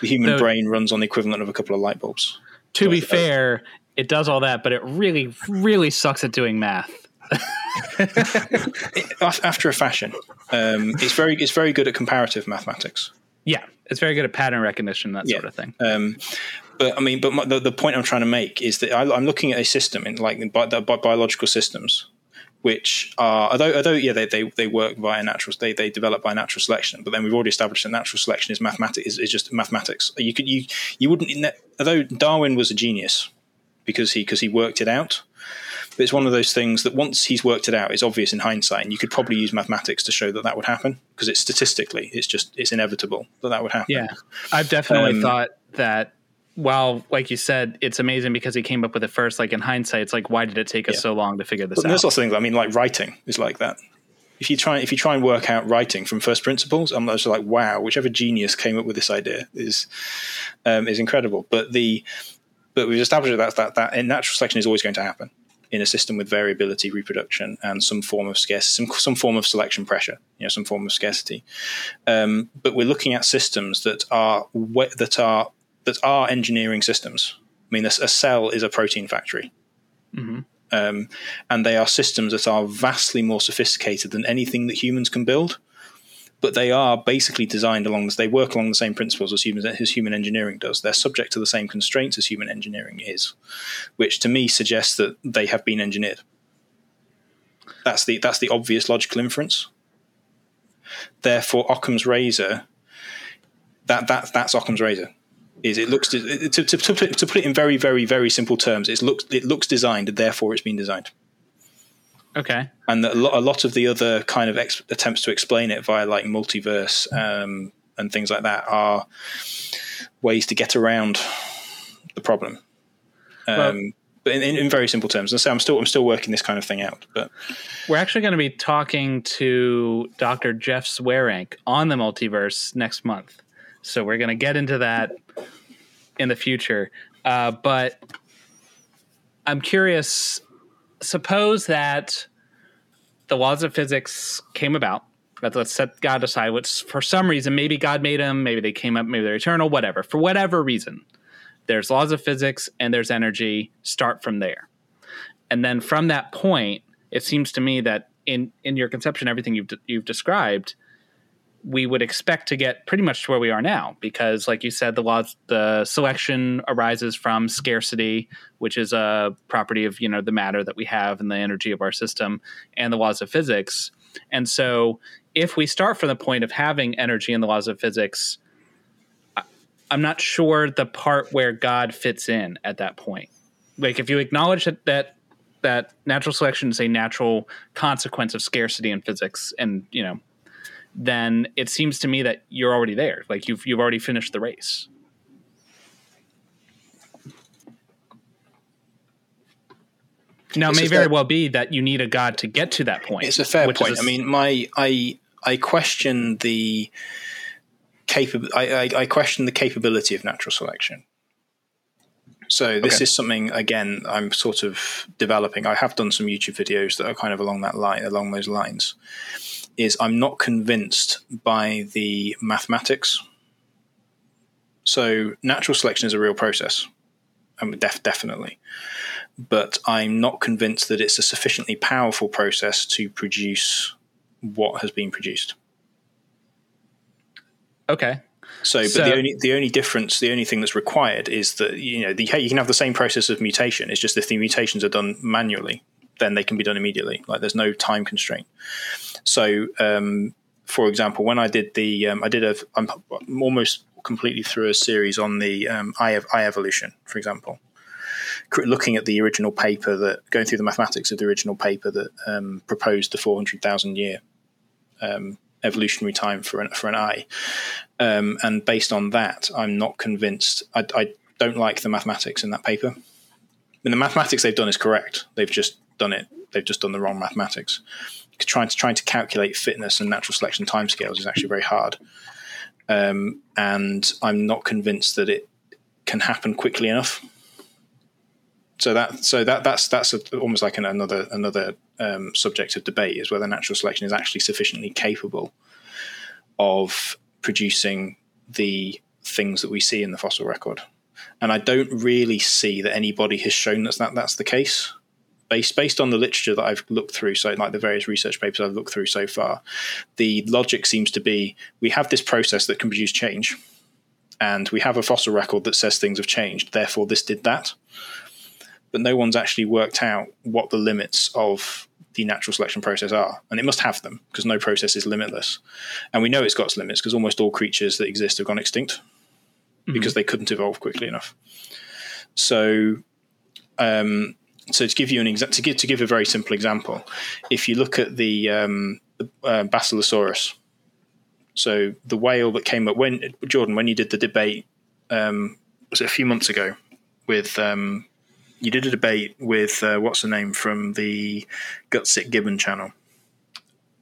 The human no, brain runs on the equivalent of a couple of light bulbs. To be fair, it does all that, but it really, really sucks at doing math. After a fashion, um, it's very it's very good at comparative mathematics. Yeah, it's very good at pattern recognition, that yeah. sort of thing. Um, but I mean, but my, the, the point I'm trying to make is that I, am looking at a system in like bi- the bi- biological systems, which are although although yeah they, they, they work via natural they they develop by natural selection, but then we've already established that natural selection is mathematics is, is just mathematics. You could you you wouldn't although Darwin was a genius because he because he worked it out. But it's one of those things that once he's worked it out, it's obvious in hindsight, and you could probably use mathematics to show that that would happen because it's statistically, it's just it's inevitable that that would happen. Yeah, I've definitely um, thought that. While, like you said, it's amazing because he came up with it first. Like in hindsight, it's like, why did it take us yeah. so long to figure this but out? There's also things. I mean, like writing is like that if you try if you try and work out writing from first principles, I'm just like, wow, whichever genius came up with this idea is um, is incredible. But the but we've established that that that natural selection is always going to happen in a system with variability, reproduction, and some form of scarcity, some, some form of selection pressure, you know, some form of scarcity. Um, but we're looking at systems that are that are that are engineering systems. I mean, a, a cell is a protein factory. Mm-hmm. Um, and they are systems that are vastly more sophisticated than anything that humans can build but they are basically designed along they work along the same principles as human as human engineering does. They're subject to the same constraints as human engineering is, which to me suggests that they have been engineered. That's the that's the obvious logical inference. Therefore, Occam's razor. That that that's Occam's razor. Is it looks to, to, to, put it, to put it in very very very simple terms? It looks it looks designed, and therefore it's been designed. Okay. And a lot, a lot of the other kind of ex- attempts to explain it via like multiverse um, and things like that are ways to get around the problem. Um, well, but in, in, very simple terms, and so I'm still I'm still working this kind of thing out. But we're actually going to be talking to Dr. Jeff Zweerink on the multiverse next month, so we're going to get into that in the future. Uh, but I'm curious suppose that the laws of physics came about. let's set God aside. Which, for some reason, maybe God made them, maybe they came up, maybe they're eternal, whatever. For whatever reason, there's laws of physics and there's energy. Start from there, and then from that point, it seems to me that in in your conception, everything you've you've described, we would expect to get pretty much to where we are now because like you said the laws the selection arises from scarcity which is a property of you know the matter that we have and the energy of our system and the laws of physics. And so if we start from the point of having energy and the laws of physics i'm not sure the part where god fits in at that point. Like if you acknowledge that that that natural selection is a natural consequence of scarcity in physics and you know then it seems to me that you're already there. Like you've you've already finished the race. Now, it may very well be that you need a god to get to that point. It's a fair point. A, I mean, my I I question the capable. I, I, I, question the capability of natural selection. So this okay. is something again I'm sort of developing. I have done some YouTube videos that are kind of along that line, along those lines is I'm not convinced by the mathematics. So natural selection is a real process, um, def- definitely. but I'm not convinced that it's a sufficiently powerful process to produce what has been produced. Okay. So, but So- the only the only difference, the only thing that's required is that you know the, you can have the same process of mutation. It's just if the mutations are done manually, then they can be done immediately. Like there's no time constraint. So, um, for example, when I did the, um, I did a, I'm almost completely through a series on the um, eye, eye evolution, for example, looking at the original paper that going through the mathematics of the original paper that um, proposed the 400,000 year um, evolutionary time for an, for an eye. Um, and based on that, I'm not convinced. I, I don't like the mathematics in that paper. I mean, the mathematics they've done is correct. They've just done it. They've just done the wrong mathematics. Trying to trying to calculate fitness and natural selection timescales is actually very hard. Um, and I'm not convinced that it can happen quickly enough. So that so that that's that's a, almost like an, another another um, subject of debate is whether natural selection is actually sufficiently capable of producing the things that we see in the fossil record. And I don't really see that anybody has shown that that's the case. Based based on the literature that I've looked through, so like the various research papers I've looked through so far, the logic seems to be we have this process that can produce change, and we have a fossil record that says things have changed. Therefore, this did that. But no one's actually worked out what the limits of the natural selection process are, and it must have them because no process is limitless. And we know it's got its limits because almost all creatures that exist have gone extinct because they couldn't evolve quickly enough. So, um, so to give you an exa- to give to give a very simple example, if you look at the, um, the uh, Basilosaurus, so the whale that came up when Jordan when you did the debate um, was it a few months ago with um, you did a debate with uh, what's the name from the Gutsick Gibbon channel.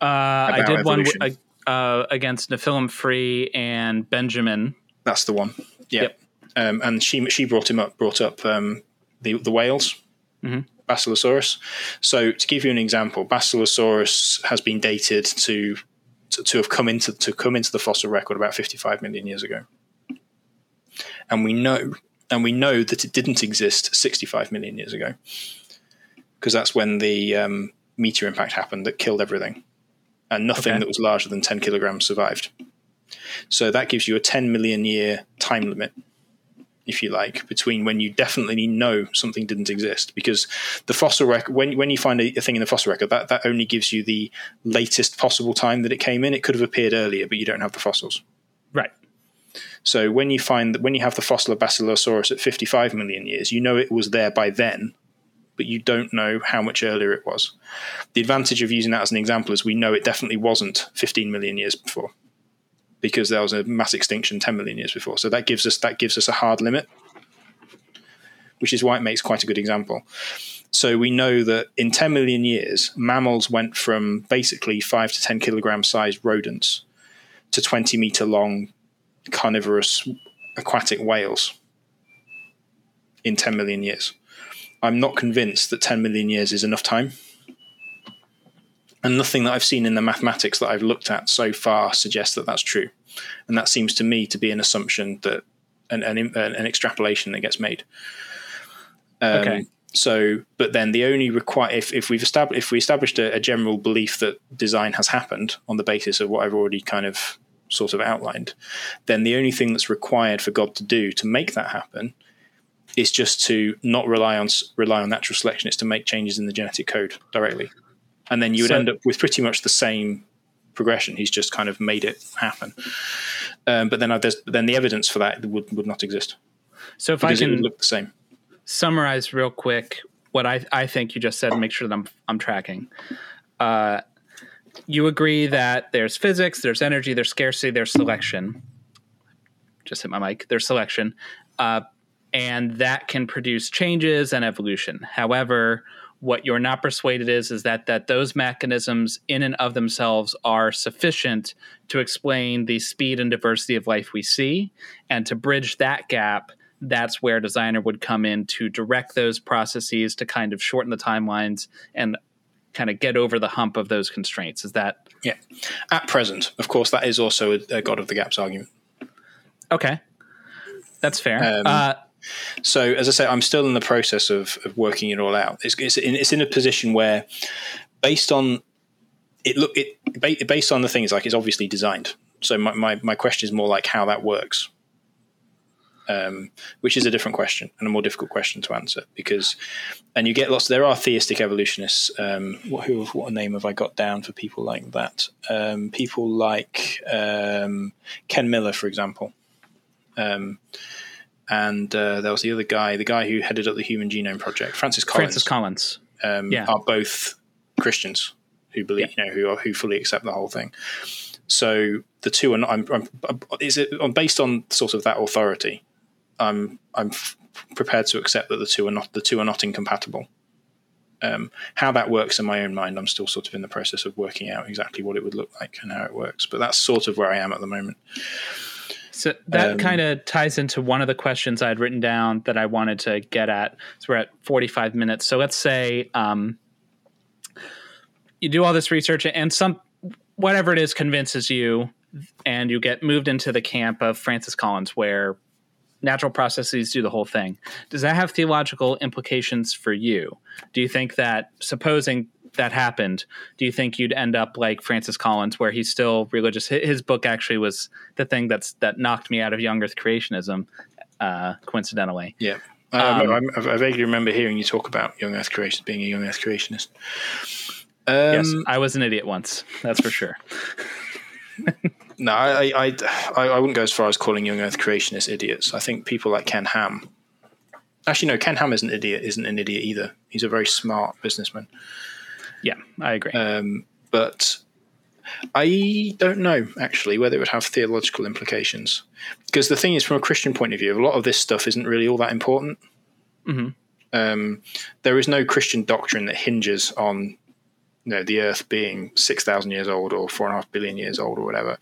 Uh, I did one evolution. w- uh, against Nephilim Free and Benjamin. That's the one. Yeah. Yep. Um, and she she brought him up, brought up um, the the whales, Mhm. Basilosaurus. So to give you an example, Basilosaurus has been dated to, to to have come into to come into the fossil record about 55 million years ago, and we know and we know that it didn't exist 65 million years ago, because that's when the um, meteor impact happened that killed everything, and nothing Okay. that was larger than 10 kilograms survived. So that gives you a 10 million year time limit, if you like, between when you definitely know something didn't exist. Because the fossil record, when, when you find a, a thing in the fossil record, that, that only gives you the latest possible time that it came in. It could have appeared earlier, but you don't have the fossils. Right. So when you find that when you have the fossil of Basilosaurus at 55 million years, you know it was there by then, but you don't know how much earlier it was. The advantage of using that as an example is we know it definitely wasn't 15 million years before because there was a mass extinction 10 million years before. So that gives us that gives us a hard limit, which is why it makes quite a good example. So we know that in 10 million years, mammals went from basically five to 10 kilogram sized rodents to 20 meter long carnivorous aquatic whales in 10 million years. I'm not convinced that 10 million years is enough time. And nothing that I've seen in the mathematics that I've looked at so far suggests that that's true. And that seems to me to be an assumption that an, an, an extrapolation that gets made. Um, Okay. So, but then the only require if, if we've established if we established a, a general belief that design has happened on the basis of what I've already kind of sort of outlined, then the only thing that's required for God to do to make that happen is just to not rely on rely on natural selection. It's to make changes in the genetic code directly, and then you would So- end up with pretty much the same progression. He's just kind of made it happen. Um, but then uh, there's then the evidence for that would would not exist So if I can look the same. summarize real quick what I, I think you just said and make sure that I'm, I'm tracking. Uh, you agree that there's physics, there's energy, there's scarcity, there's selection. Just hit my mic. There's selection. Uh, and that can produce changes and evolution. However, what you're not persuaded is is that that those mechanisms in and of themselves are sufficient to explain the speed and diversity of life we see and to bridge that gap that's where designer would come in to direct those processes to kind of shorten the timelines and kind of get over the hump of those constraints is that Yeah. At present, of course, that is also a, God of the Gaps argument. okay that's fair Um, uh, So, as I say, I'm still in the process of, of working it all out. It's, it's, in, it's in a position where, based on it, look it based on the things like it's obviously designed. So my, my, my question is more like how that works, um, which is a different question and a more difficult question to answer because, and you get lots. There are theistic evolutionists. Um, what, who, what name have I got down for people like that? Um, people like um, Ken Miller, for example. Um, and uh, there was the other guy, the guy who headed up the Human Genome Project, Francis Collins. Francis Collins, um, Yeah. are both Christians who believe, you know, who are, who fully accept the whole thing. So the two are not. I'm, I'm, is it based on sort of that authority? I'm I'm f- prepared to accept that the two are not the two are not incompatible. Um, how that works in my own mind, I'm still sort of in the process of working out exactly what it would look like and how it works. But that's sort of where I am at the moment. So that Um, kind of ties into one of the questions I had written down that I wanted to get at. So we're at 45 minutes. So let's say um, you do all this research and some whatever it is convinces you, and you get moved into the camp of Francis Collins, where natural processes do the whole thing. Does that have theological implications for you? Do you think that supposing that happened, do you think you'd end up like Francis Collins, where he's still religious? His book actually was the thing that's that knocked me out of young Earth creationism, uh, coincidentally. Yeah. I, remember, I, I vaguely remember hearing you talk about young Earth creation, being a young Earth creationist. Um, yes, I was an idiot once. That's for sure. No, I, I, I, I wouldn't go as far as calling young Earth creationists idiots. I think people like Ken Ham. Actually, no, Ken Ham isn't an idiot. Isn't an idiot either. He's a very smart businessman. Yeah, I agree. Um, but I don't know actually whether it would have theological implications. Because the thing is, from a Christian point of view, a lot of this stuff isn't really all that important. Mhm. Um, there is no Christian doctrine that hinges on you know the Earth being six thousand years old or four and a half billion years old or whatever.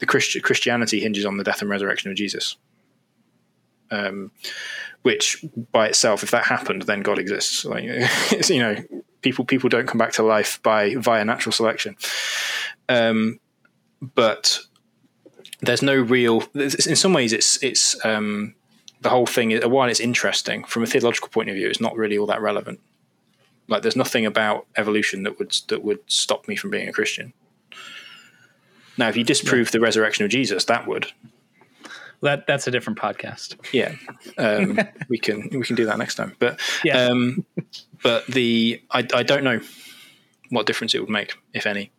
The Christi- Christianity hinges on the death and resurrection of Jesus. Um, which by itself, if that happened, then God exists. Like it's, you know, people people don't come back to life by via natural selection. Um, but there's no real. In some ways, it's it's um, the whole thing. While it's interesting from a theological point of view, it's not really all that relevant. Like, there's nothing about evolution that would that would stop me from being a Christian. Now, if you disprove the resurrection of Jesus, that would. That that's a different podcast. Yeah, um, we can we can do that next time. But Yeah. um, but the I, I don't know what difference it would make, if any.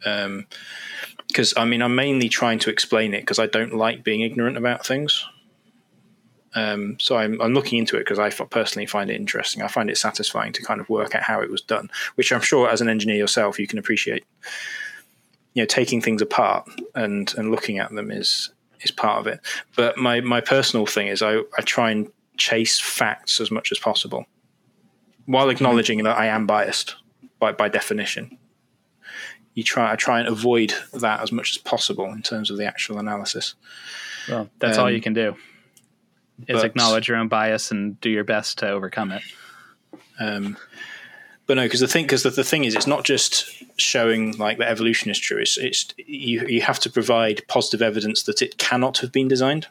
Because I mean, I'm mainly trying to explain it because I don't like being ignorant about things. Um, so I'm, I'm looking into it because I f- personally find it interesting. I find it satisfying to kind of work out how it was done, which I'm sure as an engineer yourself you can appreciate. You know, taking things apart and and looking at them is is part of it. But my my personal thing is I, I try and chase facts as much as possible, while acknowledging that I am biased by by definition. You try I try and avoid that as much as possible in terms of the actual analysis. Well, that's all Um, you can do. Is but- acknowledge your own bias and do your best to overcome it. Um, but no, because the thing, because the, the thing is, it's not just showing like that evolution is true. It's, it's you, you have to provide positive evidence that it cannot have been designed.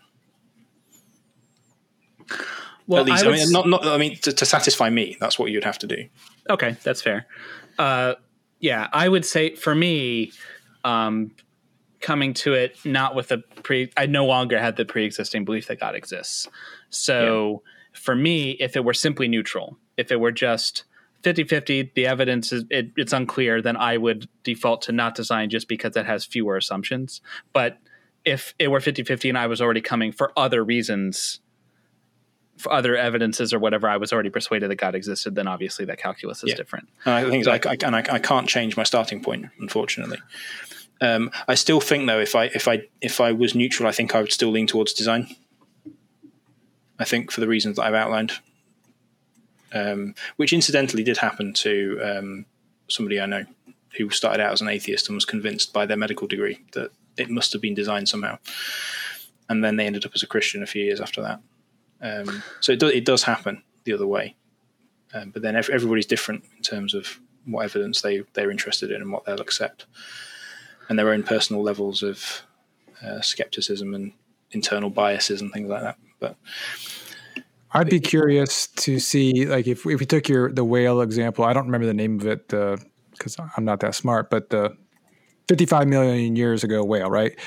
Well, At least, I I, mean, s- not, not. I mean, to, to satisfy me, that's what you'd have to do. Okay, that's fair. Uh, yeah, I would say for me, um, coming to it not with a pre, I no longer had the pre-existing belief that God exists. So for me, if it were simply neutral, if it were just 50-50, the evidence is it, it's unclear, then I would default to not design just because it has fewer assumptions. But if it were 50-50 and I was already coming for other reasons for other evidences or whatever, I was already persuaded that God existed, then obviously that calculus is Yeah. different. And I think I, I, and I, I can't change my starting point, unfortunately. Um, I still think though, if I if I if I was neutral, I think I would still lean towards design. I think for the reasons that I've outlined, um, which incidentally did happen to um, somebody I know who started out as an atheist and was convinced by their medical degree that it must have been designed somehow, and then they ended up as a Christian a few years after that. Um, so it, do, it does happen the other way, um, but then ev- everybody's different in terms of what evidence they they're interested in and what they'll accept, and their own personal levels of uh, skepticism and internal biases and things like that. But I'd be curious to see, like, if if we took your the whale example, I don't remember the name of it uh, because I'm not that smart, but the 55 million years ago whale, right?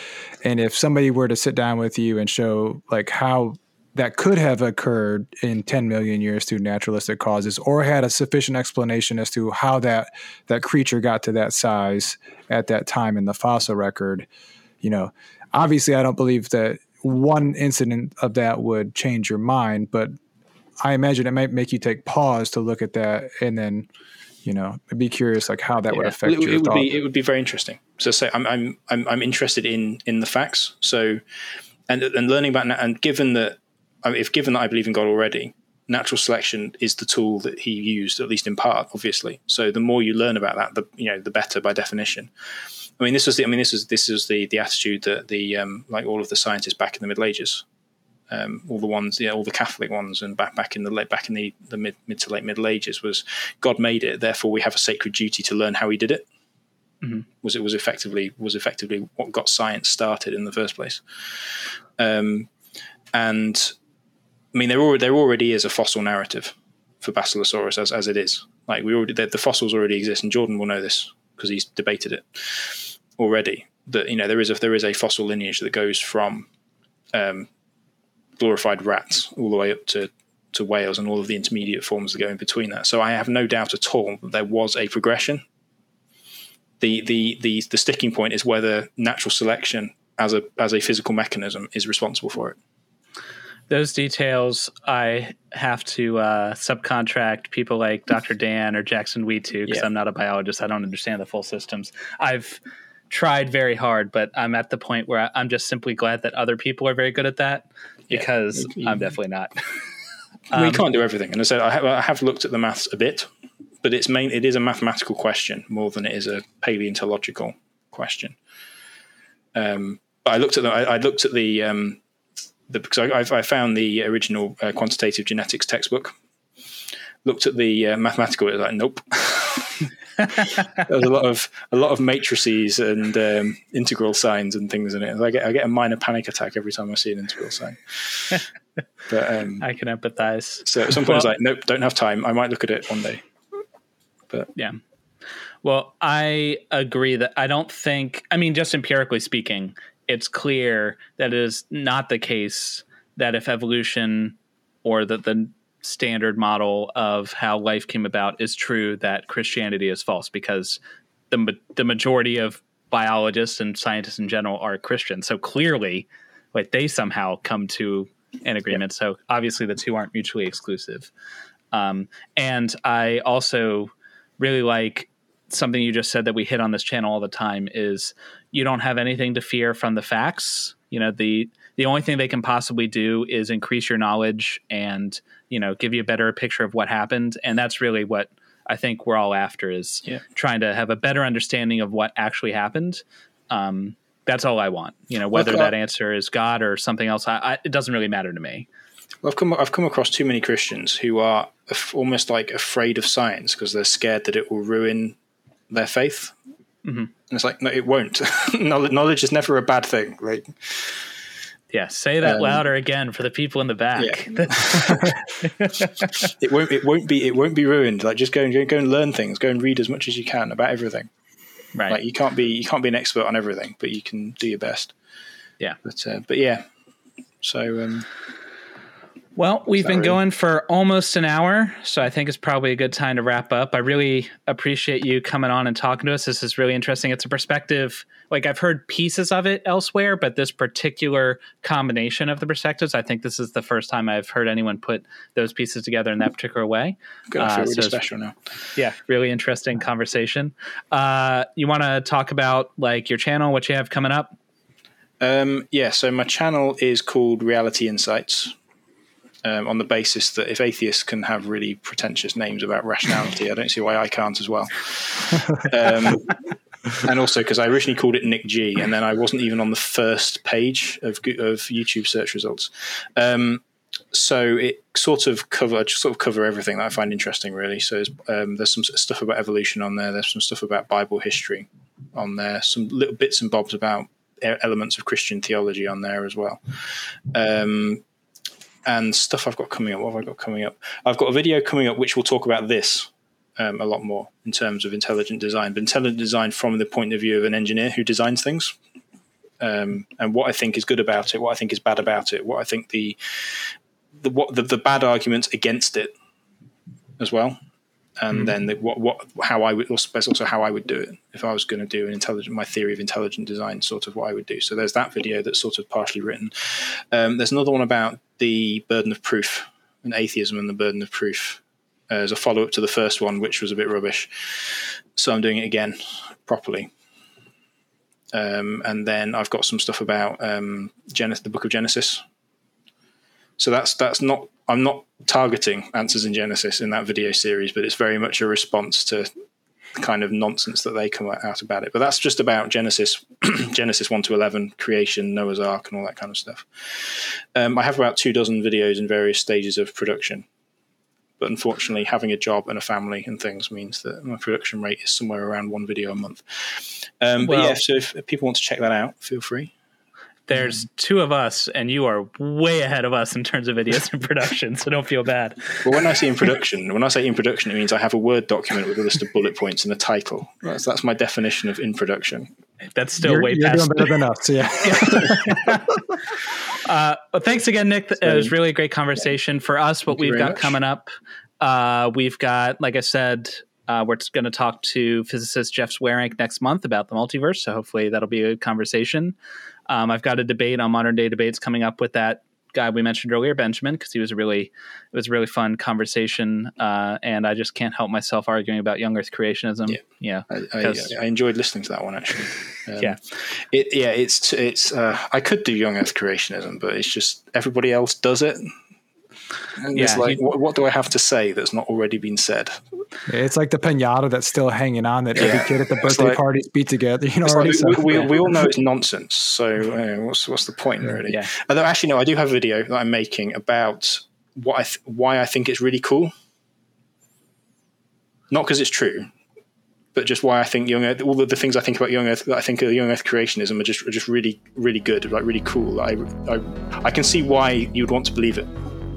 And if somebody were to sit down with you and show like how that could have occurred in 10 million years through naturalistic causes or had a sufficient explanation as to how that that creature got to that size at that time in the fossil record you know obviously i don't believe that one incident of that would change your mind but i imagine it might make you take pause to look at that and then you know be curious like how that yeah. would affect it, your it would thought. be it would be very interesting so say I'm, I'm i'm i'm interested in in the facts so and and learning about and given that um, if given that I believe in God already, natural selection is the tool that he used, at least in part, obviously. So the more you learn about that, the you know the better by definition. I mean, this was the I mean this is this is the the attitude that the um, like all of the scientists back in the Middle Ages, um, all the ones, yeah, all the Catholic ones, and back back in the late back in the, the mid mid to late Middle Ages was God made it, therefore we have a sacred duty to learn how He did it. Mm-hmm. Was it was effectively was effectively what got science started in the first place, um, and I mean, there already, there already is a fossil narrative for Basilosaurus as, as it is. Like we already, the, the fossils already exist, and Jordan will know this because he's debated it already. That you know there is a there is a fossil lineage that goes from um, glorified rats all the way up to to whales and all of the intermediate forms that go in between that. So I have no doubt at all that there was a progression. The the the the sticking point is whether natural selection as a as a physical mechanism is responsible for it those details I have to uh, subcontract people like Dr. Dan or Jackson Wheat to because yeah. I'm not a biologist. I don't understand the full systems. I've tried very hard, but I'm at the point where I'm just simply glad that other people are very good at that because yeah. I'm definitely not. um, we can't do everything, and I said I have, I have looked at the maths a bit, but it's main it is a mathematical question more than it is a paleontological question. Um, I looked at the I, I looked at the um, the, because I, I, found the original uh, quantitative genetics textbook, looked at the uh, mathematical, it was like, nope. There's a lot of a lot of matrices and um, integral signs and things in it. I get I get a minor panic attack every time I see an integral sign. but um, I can empathize. So at some point, well, like, nope, don't have time. I might look at it one day. But yeah. Well, I agree that I don't think. I mean, just empirically speaking, it's clear that it is not the case that if evolution or that the standard model of how life came about is true, that Christianity is false because the the majority of biologists and scientists in general are Christian. So clearly, like they somehow come to an agreement. So obviously, the two aren't mutually exclusive. Um, and I also really like something you just said that we hit on this channel all the time is you don't have anything to fear from the facts. You know, the the only thing they can possibly do is increase your knowledge and, you know, give you a better picture of what happened. And that's really what I think we're all after is yeah. trying to have a better understanding of what actually happened. Um, that's all I want. You know, whether that answer is God or something else, I, I, it doesn't really matter to me. Well, I've come I've come across too many Christians who are almost like afraid of science because they're scared that it will ruin their faith. Mm-hmm. And it's like, no, it won't. Knowledge is never a bad thing. Like, yeah, say that um, louder again for the people in the back. Yeah. it won't. It won't be. It won't be ruined. Like, just go and go and learn things. Go and read as much as you can about everything. Right. Like, you can't be. You can't be an expert on everything, but you can do your best. Yeah. But uh, but yeah. So um, well, we've Sorry. been going for almost an hour, so I think it's probably a good time to wrap up. I really appreciate you coming on and talking to us. This is really interesting. It's a perspective, like I've heard pieces of it elsewhere, but this particular combination of the perspectives, I think this is the first time I've heard anyone put those pieces together in that particular way. Feel uh, so special now. Yeah, really interesting conversation. Uh, you want to talk about like your channel, what you have coming up? Um, yeah, so my channel is called Reality Insights um, on the basis that if atheists can have really pretentious names about rationality, I don't see why I can't as well. Um, and also because I originally called it Nick G, and then I wasn't even on the first page of of YouTube search results. Um, so it sort of cover I just sort of cover everything that I find interesting, really. So um, there's some stuff about evolution on there. There's some stuff about Bible history on there. Some little bits and bobs about elements of Christian theology on there as well. Um, and stuff I've got coming up. What have I got coming up? I've got a video coming up which will talk about this um, a lot more in terms of intelligent design, but intelligent design from the point of view of an engineer who designs things. Um, and what I think is good about it, what I think is bad about it, what I think the the what the, the bad arguments against it as well, and mm. then the, what what how I would also how I would do it if I was going to do an intelligent my theory of intelligent design, sort of what I would do. So there's that video that's sort of partially written. Um, there's another one about the burden of proof and atheism and the burden of proof uh, as a follow up to the first one, which was a bit rubbish. So I'm doing it again properly. Um, and then I've got some stuff about um, Genesis, the Book of Genesis. So that's that's not I'm not targeting answers in Genesis in that video series, but it's very much a response to kind of nonsense that they come out about it. But that's just about Genesis, Genesis one to eleven, creation, Noah's Ark, and all that kind of stuff. Um, I have about two dozen videos in various stages of production. But unfortunately, having a job and a family and things means that my production rate is somewhere around one video a month. Um, well, but yeah, so if people want to check that out, feel free. There's two of us, and you are way ahead of us in terms of videos and production, so don't feel bad. Well, when I say in production, when I say in production, it means I have a Word document with a list of bullet points and a title. That's, that's my definition of in production. That's still you're, way you're past. Doing better than us, yeah. uh, well, thanks again, Nick. It was really a great conversation for us. What Thank we've got much. coming up, uh, we've got, like I said, uh, we're going to talk to physicist Jeff Zweerink next month about the multiverse. So hopefully that'll be a conversation. Um, I've got a debate on modern day debates coming up with that guy we mentioned earlier, Benjamin, because he was a really it was a really fun conversation, uh, and I just can't help myself arguing about young Earth creationism. Yeah, yeah, I, I, I enjoyed listening to that one actually. Um, yeah, it, yeah, it's it's uh, I could do young Earth creationism, but it's just everybody else does it. And yeah, it's like, what, what, do I have to say that's not already been said? It's like the pinata that's still hanging on that yeah. every kid at the birthday like, parties beat together. You know, like we, we, we, all know it's nonsense. So uh, what's what's the point, really? Yeah. Although actually, no, I do have a video that I'm making about what I th- why I think it's really cool. Not because it's true, but just why I think young Earth, all the, the things I think about young Earth, that I think of young Earth creationism are just are just really really good, like really cool. I, I I can see why you'd want to believe it.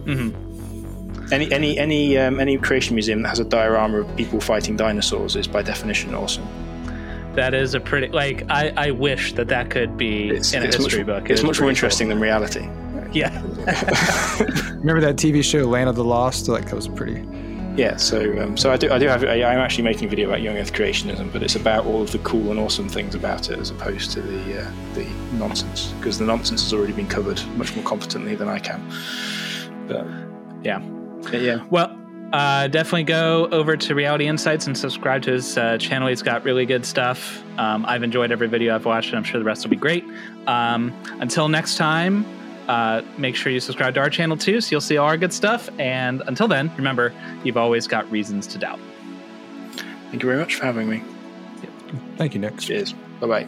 Mm-hmm. Any any any um, any creation museum that has a diorama of people fighting dinosaurs is by definition awesome. That is a pretty like I, I wish that that could be it's, in a history much, book. It's, much more interesting cool. than reality. Yeah. Remember that TV show Land of the Lost? Like that was pretty. Yeah, so um, so I do I do have I, am actually making a video about young Earth creationism, but it's about all of the cool and awesome things about it as opposed to the uh, the nonsense because the nonsense has already been covered much more competently than I can. But yeah. Yeah. Well, uh, definitely go over to Reality Insights and subscribe to his uh, channel. He's got really good stuff. Um, I've enjoyed every video I've watched, and I'm sure the rest will be great. Um, until next time, uh, make sure you subscribe to our channel too, so you'll see all our good stuff. And until then, remember, you've always got reasons to doubt. Thank you very much for having me. Thank you, Nick. Cheers. Bye bye.